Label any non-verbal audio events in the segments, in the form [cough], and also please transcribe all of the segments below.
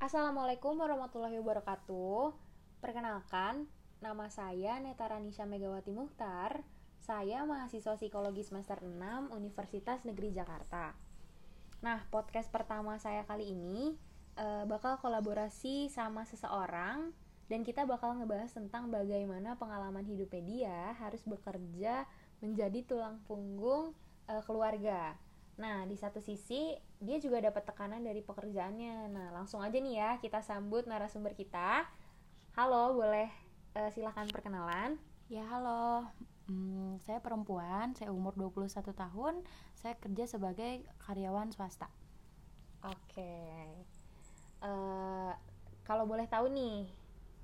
Assalamualaikum warahmatullahi wabarakatuh. Perkenalkan, nama saya Netara Nisha Megawati Muhtar. Saya mahasiswa psikologi semester 6 Universitas Negeri Jakarta. Nah, podcast pertama saya kali ini uh, bakal kolaborasi sama seseorang dan kita bakal ngebahas tentang bagaimana pengalaman hidupnya dia harus bekerja menjadi tulang punggung uh, keluarga. Nah, di satu sisi dia juga dapat tekanan dari pekerjaannya. Nah, langsung aja nih ya kita sambut narasumber kita. Halo, boleh uh, silahkan perkenalan? Ya, halo. Hmm, saya perempuan, saya umur 21 tahun, saya kerja sebagai karyawan swasta. Oke. Uh, kalau boleh tahu nih,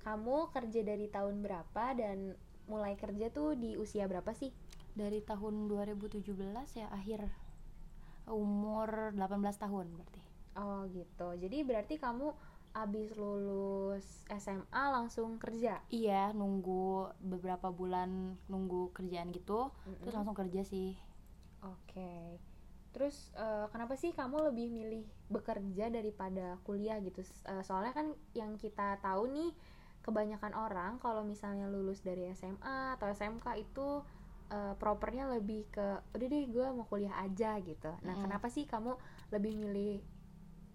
kamu kerja dari tahun berapa dan mulai kerja tuh di usia berapa sih? Dari tahun 2017 ya akhir umur 18 tahun berarti. Oh gitu. Jadi berarti kamu abis lulus SMA langsung kerja? Iya nunggu beberapa bulan nunggu kerjaan gitu mm-hmm. terus langsung kerja sih. Oke. Okay. terus uh, kenapa sih kamu lebih milih bekerja daripada kuliah gitu? Uh, soalnya kan yang kita tahu nih kebanyakan orang kalau misalnya lulus dari SMA atau SMK itu uh, propernya lebih ke udah deh gue mau kuliah aja gitu nah mm. kenapa sih kamu lebih milih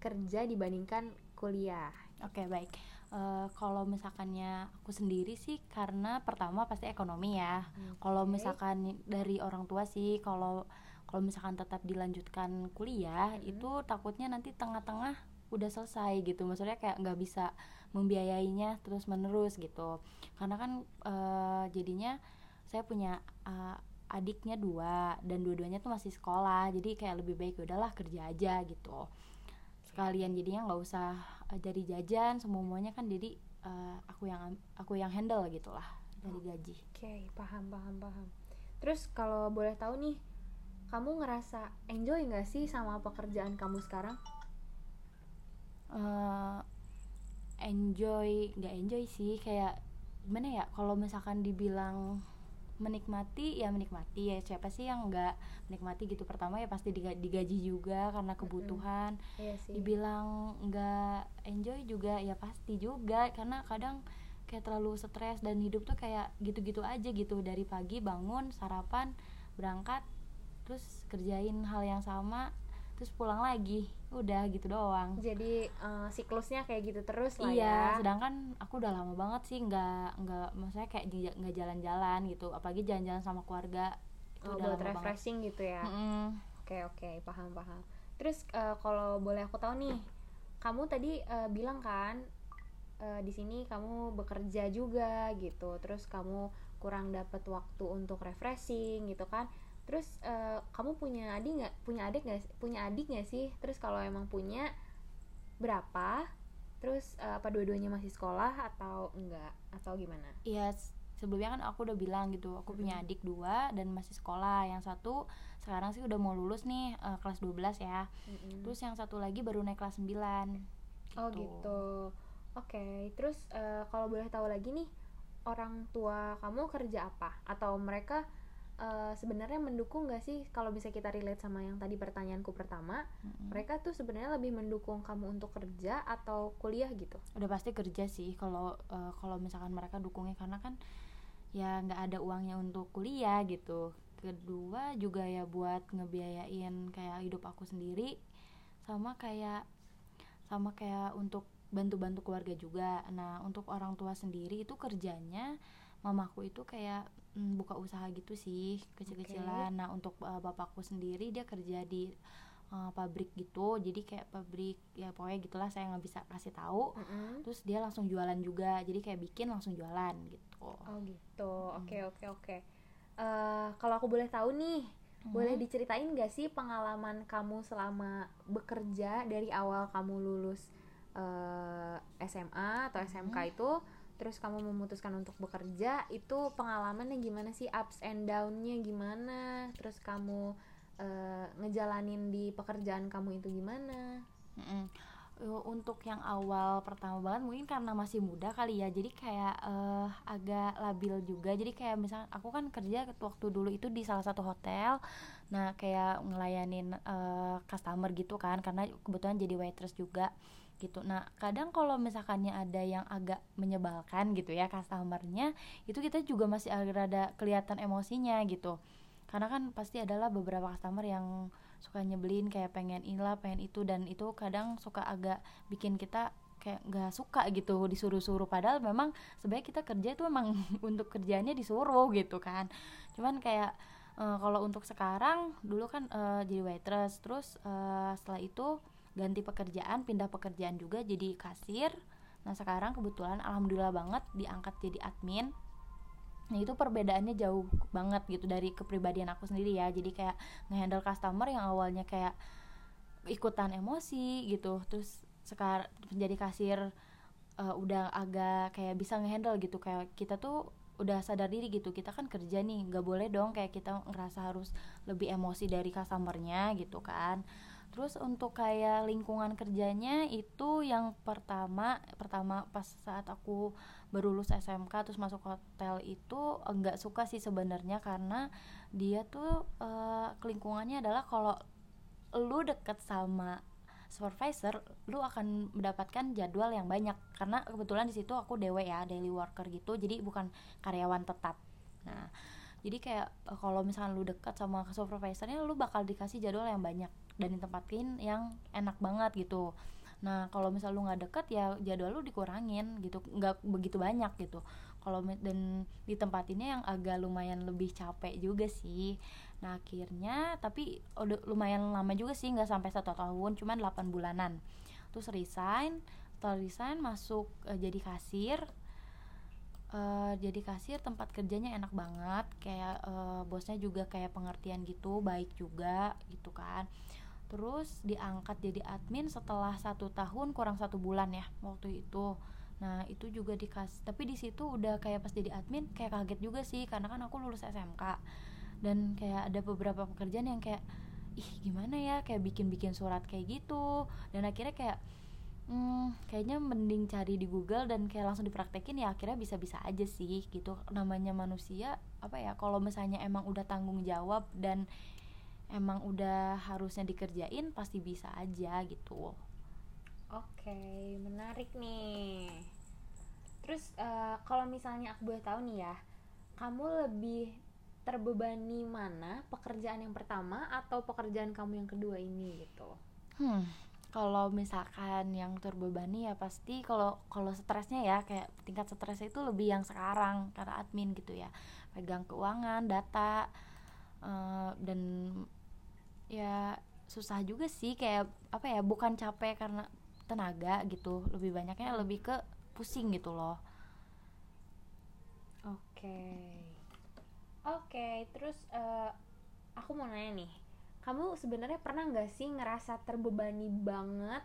kerja dibandingkan kuliah oke okay, baik uh, kalau misalkannya aku sendiri sih karena pertama pasti ekonomi ya okay. kalau misalkan dari orang tua sih kalau kalau misalkan tetap dilanjutkan kuliah mm. itu takutnya nanti tengah-tengah udah selesai gitu maksudnya kayak nggak bisa membiayainya terus menerus gitu karena kan uh, jadinya saya punya uh, adiknya dua dan dua-duanya tuh masih sekolah jadi kayak lebih baik ya udahlah kerja aja gitu. Sekalian jadinya nggak usah uh, dari jajan semuanya kan jadi uh, aku yang aku yang handle gitulah dari gaji. Oke okay, paham paham paham. Terus kalau boleh tahu nih kamu ngerasa enjoy nggak sih sama pekerjaan kamu sekarang? Uh, enjoy nggak enjoy sih kayak gimana ya kalau misalkan dibilang menikmati ya menikmati ya siapa sih yang nggak menikmati gitu? Pertama ya pasti digaji juga karena kebutuhan. Mm-hmm. iya sih. dibilang nggak enjoy juga ya pasti juga. Karena kadang kayak terlalu stres dan hidup tuh kayak gitu-gitu aja gitu. Dari pagi bangun sarapan berangkat terus kerjain hal yang sama terus pulang lagi. Udah gitu doang. Jadi uh, siklusnya kayak gitu terus lah iya ya. sedangkan aku udah lama banget sih nggak nggak maksudnya kayak nggak jalan-jalan gitu. Apalagi jalan-jalan sama keluarga itu oh, udah buat refreshing banget. gitu ya? Oke mm -hmm. oke okay, okay, paham paham. Terus uh, kalau boleh aku tahu nih kamu tadi uh, bilang kan uh, di sini kamu bekerja juga gitu. Terus kamu kurang dapat waktu untuk refreshing gitu kan terus uh, kamu punya adik nggak? Punya adik nggak punya adik nggak sih? Terus kalau emang punya berapa? Terus uh, apa dua-duanya masih sekolah atau enggak atau gimana? Iya sebelumnya kan aku udah bilang gitu aku punya adik dua dan masih sekolah. Yang satu sekarang sih udah mau lulus nih uh, kelas 12 ya. Mm-hmm. terus yang satu lagi baru naik kelas 9 gitu. oh gitu. Oke okay. terus uh, kalau boleh tahu lagi nih orang tua kamu kerja apa? Atau mereka uh, sebenarnya mendukung gak sih kalau bisa kita relate sama yang tadi pertanyaanku pertama? Mm-hmm. mereka tuh sebenarnya lebih mendukung kamu untuk kerja atau kuliah gitu? Udah pasti kerja sih kalau uh, kalau misalkan mereka dukungnya karena kan ya nggak ada uangnya untuk kuliah gitu. Kedua juga ya buat ngebiayain kayak hidup aku sendiri sama kayak sama kayak untuk bantu-bantu keluarga juga. Nah untuk orang tua sendiri itu kerjanya mamaku itu kayak mm, buka usaha gitu sih kecil-kecilan. Okay. nah untuk uh, bapakku sendiri dia kerja di uh, pabrik gitu. Jadi kayak pabrik ya pokoknya gitulah saya nggak bisa kasih tahu. Mm -hmm. terus dia langsung jualan juga. Jadi kayak bikin langsung jualan gitu. Oh gitu. Oke oke oke. Eh, kalau aku boleh tahu nih mm-hmm. boleh diceritain gak sih pengalaman kamu selama bekerja dari awal kamu lulus uh, SMA atau SMK mm-hmm. itu terus kamu memutuskan untuk bekerja itu pengalamannya gimana sih? Ups and downnya gimana? Terus kamu uh, ngejalanin di pekerjaan kamu itu gimana? Mm -mm. untuk yang awal pertama banget mungkin karena masih muda kali ya jadi kayak uh, agak labil juga. Jadi kayak misalnya aku kan kerja waktu dulu itu di salah satu hotel. Nah kayak ngelayanin uh, customer gitu kan karena kebetulan jadi waitress juga gitu. Nah kadang kalau misalkannya ada yang agak menyebalkan gitu ya customernya itu kita juga masih agak ada kelihatan emosinya gitu. Karena kan pasti adalah beberapa customer yang suka nyebelin kayak pengen inilah pengen itu dan itu kadang suka agak bikin kita kayak nggak suka gitu disuruh-suruh. Padahal memang sebenarnya kita kerja itu memang [laughs] untuk kerjanya disuruh gitu kan. Cuman kayak uh, kalau untuk sekarang dulu kan uh, jadi waitress terus uh, setelah itu ganti pekerjaan pindah pekerjaan juga jadi kasir. Nah sekarang kebetulan alhamdulillah banget diangkat jadi admin. Nah itu perbedaannya jauh banget gitu dari kepribadian aku sendiri ya. Jadi kayak ngehandle customer yang awalnya kayak ikutan emosi gitu terus sekarang menjadi kasir uh, udah agak kayak bisa ngehandle gitu. Kayak kita tuh udah sadar diri gitu kita kan kerja nih nggak boleh dong kayak kita ngerasa harus lebih emosi dari customernya gitu kan terus untuk kayak lingkungan kerjanya itu yang pertama pertama pas saat aku baru lulus SMK terus masuk hotel itu enggak suka sih sebenarnya karena dia tuh uh, lingkungannya adalah kalau lu deket sama supervisor lu akan mendapatkan jadwal yang banyak. Karena kebetulan di situ aku dewe ya daily worker gitu jadi bukan karyawan tetap. Nah jadi kayak eh, kalau misalnya lu dekat sama supervisornya lu bakal dikasih jadwal yang banyak dan ditempatin yang enak banget gitu. Nah kalau misal lu nggak deket ya jadwal lu dikurangin gitu. Nggak begitu banyak gitu. Kalau dan ditempatinnya yang agak lumayan lebih capek juga sih. Nah akhirnya tapi udah lumayan lama juga sih nggak sampai satu tahun cuman 8 bulanan. Terus resign setelah resign masuk uh, jadi kasir. Uh, jadi kasir tempat kerjanya enak banget. Kayak uh, bosnya juga kayak pengertian gitu baik juga gitu kan terus diangkat jadi admin setelah satu tahun kurang satu bulan ya waktu itu. Nah itu juga dikasih tapi di situ udah kayak pas jadi admin kayak kaget juga sih karena kan aku lulus SMK dan kayak ada beberapa pekerjaan yang kayak ih gimana ya? Kayak bikin-bikin surat kayak gitu. Dan akhirnya kayak hmm, kayaknya mending cari di Google dan kayak langsung dipraktekin ya akhirnya bisa-bisa aja sih gitu. Namanya manusia apa ya kalau misalnya emang udah tanggung jawab dan emang udah harusnya dikerjain pasti bisa aja gitu. Oke menarik nih. Terus uh, kalau misalnya aku boleh tahu nih ya kamu lebih terbebani mana pekerjaan yang pertama atau pekerjaan kamu yang kedua ini gitu? Hmm kalau misalkan yang terbebani ya pasti kalau kalau stresnya ya kayak tingkat stresnya itu lebih yang sekarang karena admin gitu ya. Pegang keuangan data uh, dan ya susah juga sih kayak apa ya bukan capek karena tenaga gitu lebih banyaknya lebih ke pusing gitu loh oke okay. oke okay, terus uh, aku mau nanya nih kamu sebenarnya pernah nggak sih ngerasa terbebani banget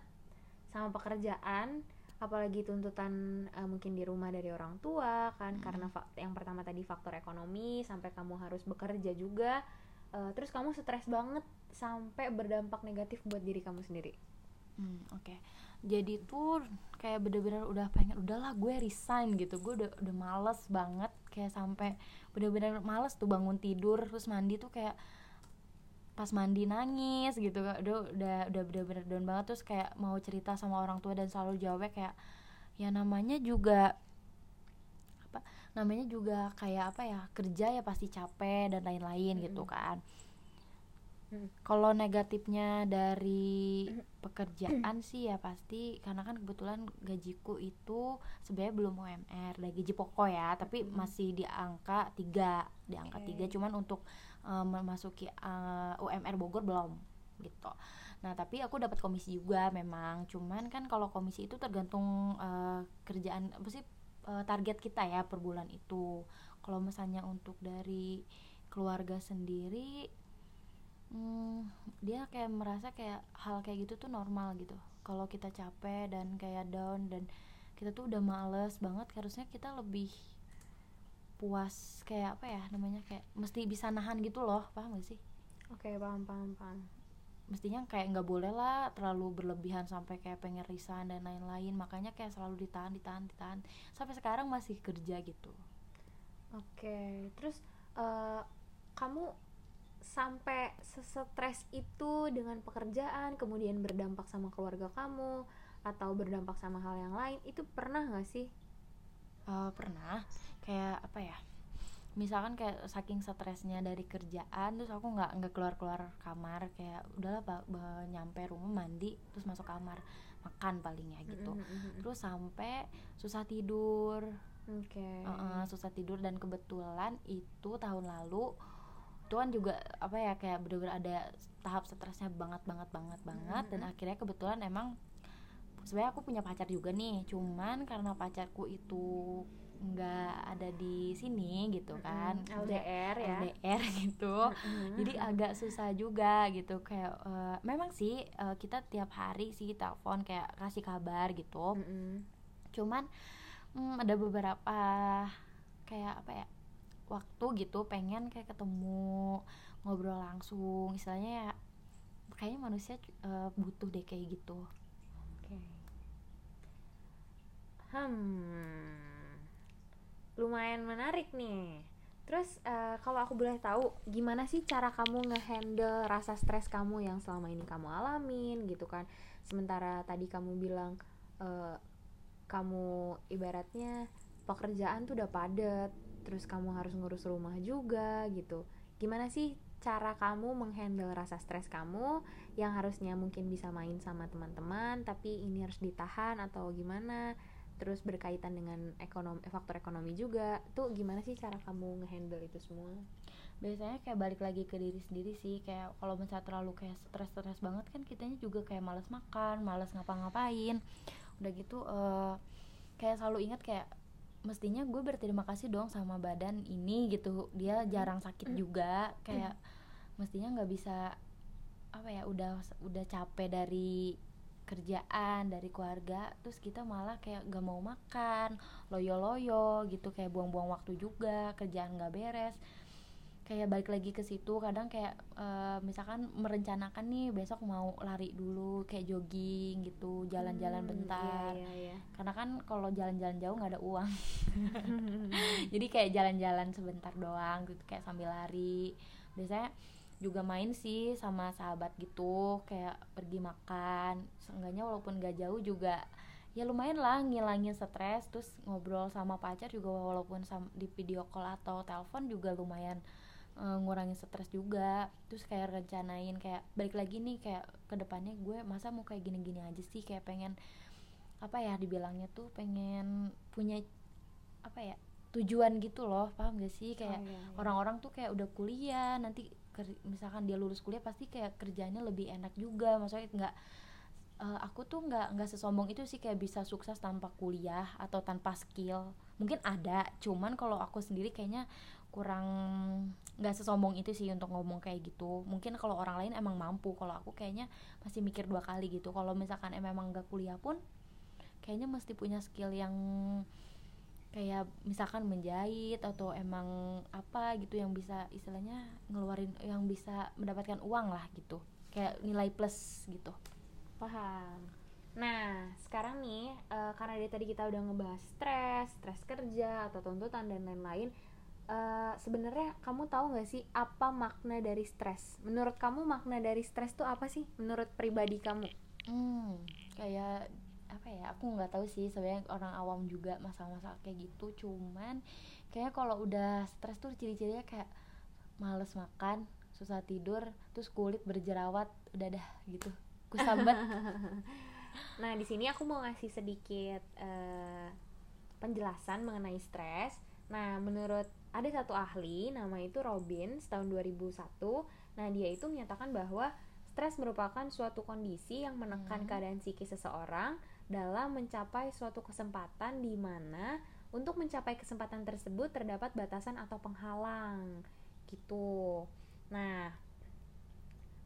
sama pekerjaan apalagi tuntutan uh, mungkin di rumah dari orang tua kan hmm. karena yang pertama tadi faktor ekonomi sampai kamu harus bekerja juga uh, terus kamu stres banget sampai berdampak negatif buat diri kamu sendiri hmm, oke okay. jadi tuh kayak bener-bener udah pengen udahlah gue resign gitu gue udah udah males banget kayak sampai bener-bener males tuh bangun tidur terus mandi tuh kayak pas mandi nangis gitu. Udah udah udah bener-bener down banget. Terus kayak mau cerita sama orang tua dan selalu jawabnya kayak ya namanya juga apa namanya juga kayak apa ya kerja ya pasti capek dan lain-lain -hmm. gitu kan kalau negatifnya dari pekerjaan sih ya pasti karena kan kebetulan gajiku itu sebenarnya belum UMR, dari gaji pokok ya, tapi masih di angka tiga, di angka tiga. Cuman untuk um, memasuki uh, UMR Bogor belum gitu. Nah tapi aku dapat komisi juga memang, cuman kan kalau komisi itu tergantung uh, kerjaan apa sih uh, target kita ya per bulan itu. Kalau misalnya untuk dari keluarga sendiri hmm, dia kayak merasa kayak hal kayak gitu tuh normal gitu. Kalau kita capek dan kayak down dan kita tuh udah males banget harusnya kita lebih puas kayak apa ya namanya kayak mesti bisa nahan gitu loh paham gak sih? Oke okay, paham paham paham. Mestinya kayak nggak boleh lah terlalu berlebihan sampai kayak pengen resign dan lain-lain makanya kayak selalu ditahan ditahan ditahan sampai sekarang masih kerja gitu. Oke okay. terus uh, kamu sampai sesetres itu dengan pekerjaan kemudian berdampak sama keluarga kamu atau berdampak sama hal yang lain itu pernah nggak sih? Uh, pernah. Kayak apa ya? Misalkan kayak saking stresnya dari kerjaan terus aku nggak nggak keluar keluar kamar kayak udahlah ba, ba, nyampe rumah mandi terus masuk kamar makan palingnya gitu. Mm -hmm. terus sampai susah tidur. Okay. uh -uh, susah tidur dan kebetulan itu tahun lalu itu kan juga apa ya kayak bener-bener ada tahap stresnya banget banget banget banget. Mm -hmm. dan akhirnya kebetulan emang sebenarnya aku punya pacar juga nih. Cuman karena pacarku itu nggak ada di sini gitu kan mm, LDR ya. LDR [laughs] gitu. Mm, jadi agak susah juga gitu kayak uh, memang sih uh, kita tiap hari sih telepon kayak kasih kabar gitu. Mm, cuman um, ada beberapa kayak apa ya waktu gitu pengen kayak ketemu ngobrol langsung. Istilahnya ya kayaknya manusia uh, butuh deh kayak gitu. Okay. hmm. Lumayan menarik nih. Terus uh, kalau aku boleh tahu gimana sih cara kamu ngehandle rasa stres kamu yang selama ini kamu alamin gitu kan? Sementara tadi kamu bilang uh, kamu ibaratnya pekerjaan tuh udah padat terus kamu harus ngurus rumah juga gitu. Gimana sih cara kamu menghandle rasa stres kamu yang harusnya mungkin bisa main sama teman-teman tapi ini harus ditahan atau gimana? Terus berkaitan dengan ekonomi faktor ekonomi juga. Tuh gimana sih cara kamu ngehandle itu semua? Biasanya kayak balik lagi ke diri sendiri sih. Kayak kalau misalnya terlalu kayak stres-stres banget kan kitanya juga kayak males makan males ngapa-ngapain. Udah gitu uh, kayak selalu ingat kayak mestinya gue berterima kasih dong sama badan ini gitu. Dia jarang sakit juga. Kayak mestinya nggak bisa apa ya udah udah capek dari kerjaan dari keluarga terus kita malah kayak gak mau makan loyo-loyo gitu kayak buang-buang waktu juga kerjaan gak beres kayak balik lagi ke situ kadang kayak uh, misalkan merencanakan nih besok mau lari dulu kayak jogging gitu jalan-jalan hmm, bentar. iya, iya, iya. karena kan kalau jalan-jalan jauh nggak ada uang. [laughs] Jadi kayak jalan-jalan sebentar doang gitu kayak sambil lari. Biasanya juga main sih sama sahabat gitu kayak pergi makan. Seenggaknya walaupun gak jauh juga ya lumayan lah ngilangin stres terus ngobrol sama pacar juga walaupun di video call atau telepon juga lumayan uh, ngurangin stres juga. Terus kayak rencanain kayak balik lagi nih kayak ke depannya gue masa mau kayak gini-gini aja sih kayak pengen apa ya dibilangnya tuh pengen punya apa ya tujuan gitu loh paham gak sih? Kayak oh, iya, iya. orang-orang tuh kayak udah kuliah nanti misalkan dia lulus kuliah pasti kayak kerjanya lebih enak juga. Maksudnya nggak uh, aku tuh nggak nggak sesombong itu sih kayak bisa sukses tanpa kuliah atau tanpa skill. Mungkin ada cuman kalau aku sendiri kayaknya kurang nggak sesombong itu sih untuk ngomong kayak gitu. Mungkin kalau orang lain emang mampu kalau aku kayaknya masih mikir dua kali gitu. Kalau misalkan emang nggak kuliah pun kayaknya mesti punya skill yang kayak misalkan menjahit atau emang apa gitu yang bisa istilahnya ngeluarin yang bisa mendapatkan uang lah gitu. Kayak nilai plus gitu. Paham. Nah sekarang nih uh, karena dari tadi kita udah ngebahas stres stres kerja atau tuntutan dan lain-lain uh, sebenarnya kamu tahu nggak sih apa makna dari stres? Menurut kamu makna dari stres tuh apa sih? Menurut pribadi kamu? Hmm kayak apa ya? Aku nggak tahu sih sebenarnya orang awam juga masalah-masalah kayak gitu. Cuman kayak kalau udah stres tuh ciri-cirinya kayak males makan susah tidur terus kulit berjerawat udah dah gitu. Kusambat [laughs] nah di sini aku mau ngasih sedikit uh, penjelasan mengenai stres nah menurut ada satu ahli nama itu Robin tahun 2001 nah dia itu menyatakan bahwa stres merupakan suatu kondisi yang menekan hmm. keadaan psikis seseorang dalam mencapai suatu kesempatan di mana untuk mencapai kesempatan tersebut terdapat batasan atau penghalang gitu. Nah,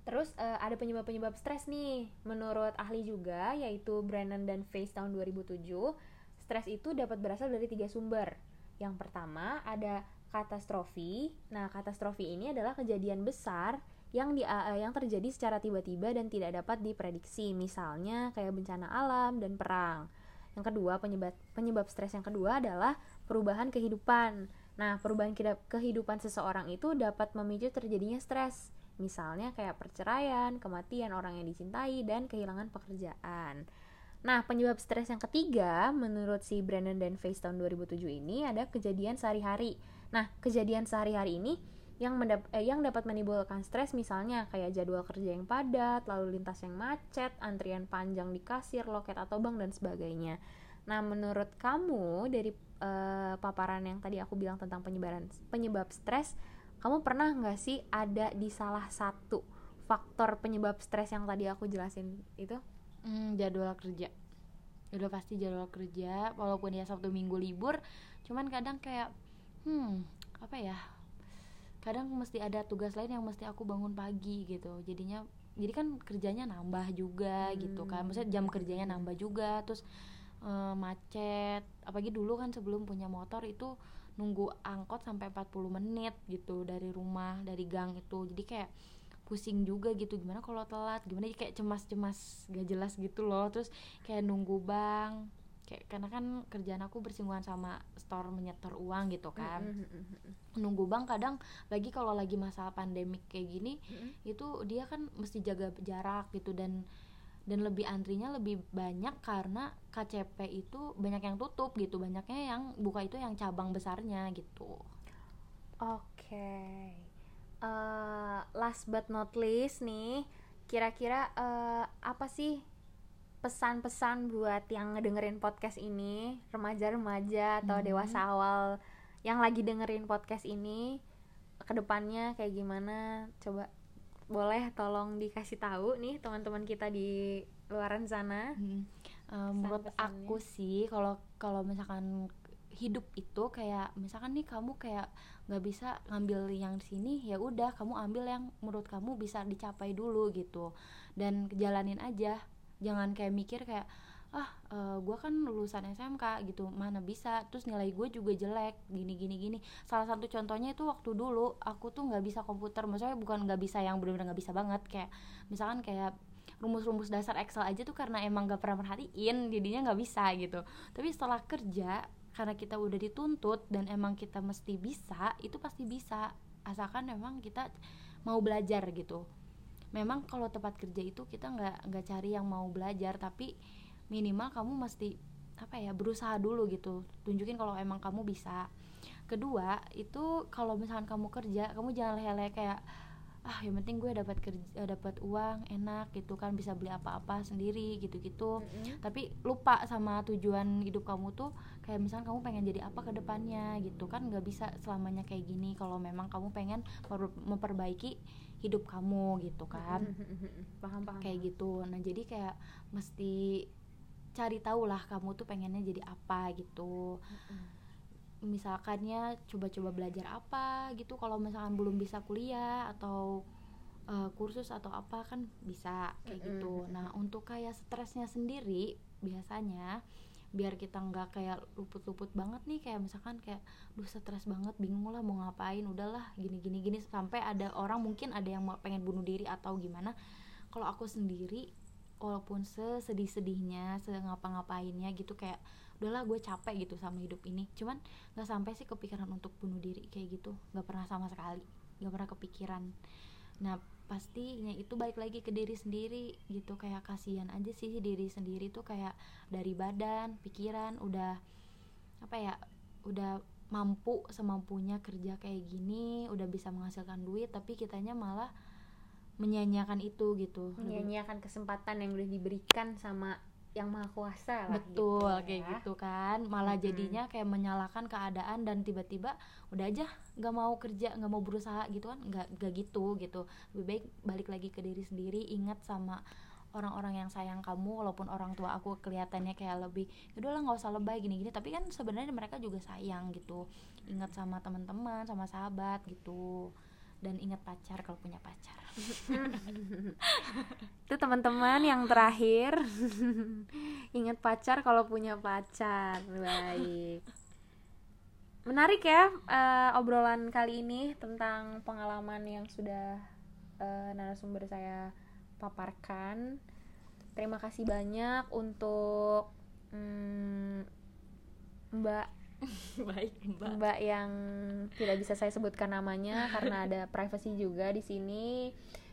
terus uh, ada penyebab-penyebab stres nih menurut ahli juga yaitu Brennan dan Face tahun 2007. Stres itu dapat berasal dari tiga sumber. Yang pertama ada katastrofi. Nah, katastrofi ini adalah kejadian besar yang di uh, yang terjadi secara tiba-tiba dan tidak dapat diprediksi. Misalnya kayak bencana alam dan perang. Yang kedua penyebab penyebab stres yang kedua adalah perubahan kehidupan. Nah perubahan kehidupan seseorang itu dapat memicu terjadinya stres. Misalnya kayak perceraian kematian orang yang dicintai dan kehilangan pekerjaan Nah, penyebab stres yang ketiga menurut si Brandon dan Face tahun 2007 ini ada kejadian sehari-hari. Nah, kejadian sehari-hari ini yang mendap eh, yang dapat menimbulkan stres misalnya kayak jadwal kerja yang padat, lalu lintas yang macet, antrian panjang di kasir, loket atau bank dan sebagainya. Nah, menurut kamu dari uh, paparan yang tadi aku bilang tentang penyebaran penyebab stres, kamu pernah nggak sih ada di salah satu faktor penyebab stres yang tadi aku jelasin itu? Hmm, jadwal kerja. Udah pasti jadwal kerja walaupun ya sabtu minggu libur cuman kadang kayak hmm apa ya kadang mesti ada tugas lain yang mesti aku bangun pagi gitu. Jadinya jadi kan kerjanya nambah juga hmm. gitu kan. Maksudnya jam kerjanya nambah juga terus e, macet. Apalagi dulu kan sebelum punya motor itu nunggu angkot sampai 40 menit gitu dari rumah dari gang itu. Jadi kayak pusing juga gitu. Gimana kalau telat? Gimana? Kayak cemas-cemas gak jelas gitu loh. Terus kayak nunggu bang kayak karena kan kerjaan aku bersinggungan sama store menyetor uang gitu kan. nunggu bang kadang lagi kalau lagi masa pandemik kayak gini itu dia kan mesti jaga jarak gitu dan dan lebih antrinya lebih banyak karena KCP itu banyak yang tutup gitu. Banyaknya yang buka itu yang cabang besarnya gitu. Oke. okay uh, last but not least nih kira-kira uh, apa sih pesan-pesan buat yang ngedengerin podcast ini remaja-remaja atau hmm. dewasa awal yang lagi dengerin podcast ini ke depannya kayak gimana coba boleh tolong dikasih tahu nih teman-teman kita di luaran sana hmm. uh, menurut aku sih kalau kalau misalkan hidup itu kayak misalkan nih kamu kayak nggak bisa ngambil yang sini ya udah kamu ambil yang menurut kamu bisa dicapai dulu gitu. Dan jalanin aja. Jangan kayak mikir kayak ah uh, eh, gue kan lulusan SMK gitu mana bisa? Terus nilai gue juga jelek gini gini gini. Salah satu contohnya itu waktu dulu aku tuh nggak bisa komputer. Maksudnya bukan nggak bisa yang benar-benar nggak bisa banget. Kayak misalkan kayak rumus-rumus dasar Excel aja tuh karena emang gak pernah perhatiin jadinya nggak bisa gitu. Tapi setelah kerja karena kita udah dituntut dan emang kita mesti bisa itu pasti bisa. Asalkan memang kita mau belajar gitu. Memang kalau tempat kerja itu kita nggak nggak cari yang mau belajar tapi minimal kamu mesti apa ya berusaha dulu gitu. Tunjukin kalau emang kamu bisa. Kedua itu kalau misalkan kamu kerja kamu jangan lele kayak ah yang penting gue dapat kerja eh, dapat uang enak gitu kan bisa beli apa-apa sendiri gitu-gitu. Mm-hmm. tapi lupa sama tujuan hidup kamu tuh kayak misalnya kamu pengen jadi apa ke depannya gitu kan nggak bisa selamanya kayak gini kalau memang kamu pengen memperbaiki hidup kamu gitu kan. Paham paham. Kayak gitu. Nah jadi kayak mesti cari tahu lah kamu tuh pengennya jadi apa gitu. Mm-hmm misalkannya coba-coba belajar apa gitu kalau misalkan belum bisa kuliah atau uh, kursus atau apa kan bisa kayak mm -hmm. gitu. Nah untuk kayak stresnya sendiri biasanya biar kita nggak kayak luput-luput banget nih kayak misalkan kayak duh stres banget bingung lah mau ngapain udahlah gini gini gini sampai ada orang mungkin ada yang mau pengen bunuh diri atau gimana. Kalau aku sendiri walaupun sesedih-sedihnya ngapa-ngapainnya gitu kayak udahlah gue capek gitu sama hidup ini. Cuman nggak sampai sih kepikiran untuk bunuh diri kayak gitu. Nggak pernah sama sekali. Nggak pernah kepikiran. Nah pastinya itu balik lagi ke diri sendiri gitu. Kayak kasihan aja sih diri sendiri tuh kayak dari badan pikiran udah apa ya udah mampu semampunya kerja kayak gini udah bisa menghasilkan duit tapi kitanya malah menyanyiakan itu gitu. Menyanyiakan kesempatan yang udah diberikan sama yang maha kuasa lah betul gitu, kayak ya. gitu kan. Malah hmm. jadinya kayak menyalahkan keadaan dan tiba-tiba udah aja nggak mau kerja nggak mau berusaha gitu kan. Nggak nggak gitu gitu. Lebih baik balik lagi ke diri sendiri ingat sama orang-orang yang sayang kamu walaupun orang tua aku kelihatannya kayak lebih ya udahlah nggak usah lebay gini-gini. Tapi kan sebenarnya mereka juga sayang gitu. Ingat sama teman-teman sama sahabat gitu dan ingat pacar kalau punya pacar. [laughs] Itu teman-teman yang terakhir. [laughs] Ingat pacar kalau punya pacar. Baik. Menarik ya uh, obrolan kali ini tentang pengalaman yang sudah uh, narasumber saya paparkan. Terima kasih banyak untuk um, Mbak [laughs] baik mbak. Mbak yang tidak bisa saya sebutkan namanya karena ada [laughs] privacy juga di sini.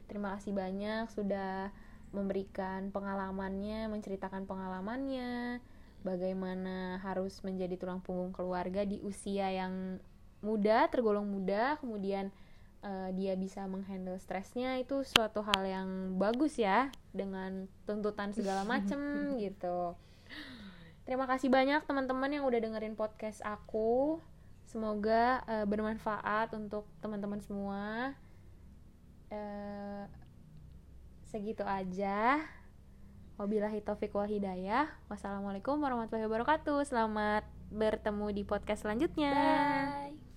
Terima kasih banyak sudah memberikan pengalamannya, menceritakan pengalamannya, bagaimana harus menjadi tulang punggung keluarga di usia yang muda, tergolong muda, kemudian uh, dia bisa menghandle stresnya itu suatu hal yang bagus ya dengan tuntutan segala macem [laughs] gitu. Terima kasih banyak teman-teman yang udah dengerin podcast aku. Semoga uh, bermanfaat untuk teman-teman semua. Uh, segitu aja. Wabillahi taufik wal hidayah. Wassalamualaikum warahmatullahi wabarakatuh. Selamat bertemu di podcast selanjutnya. Bye.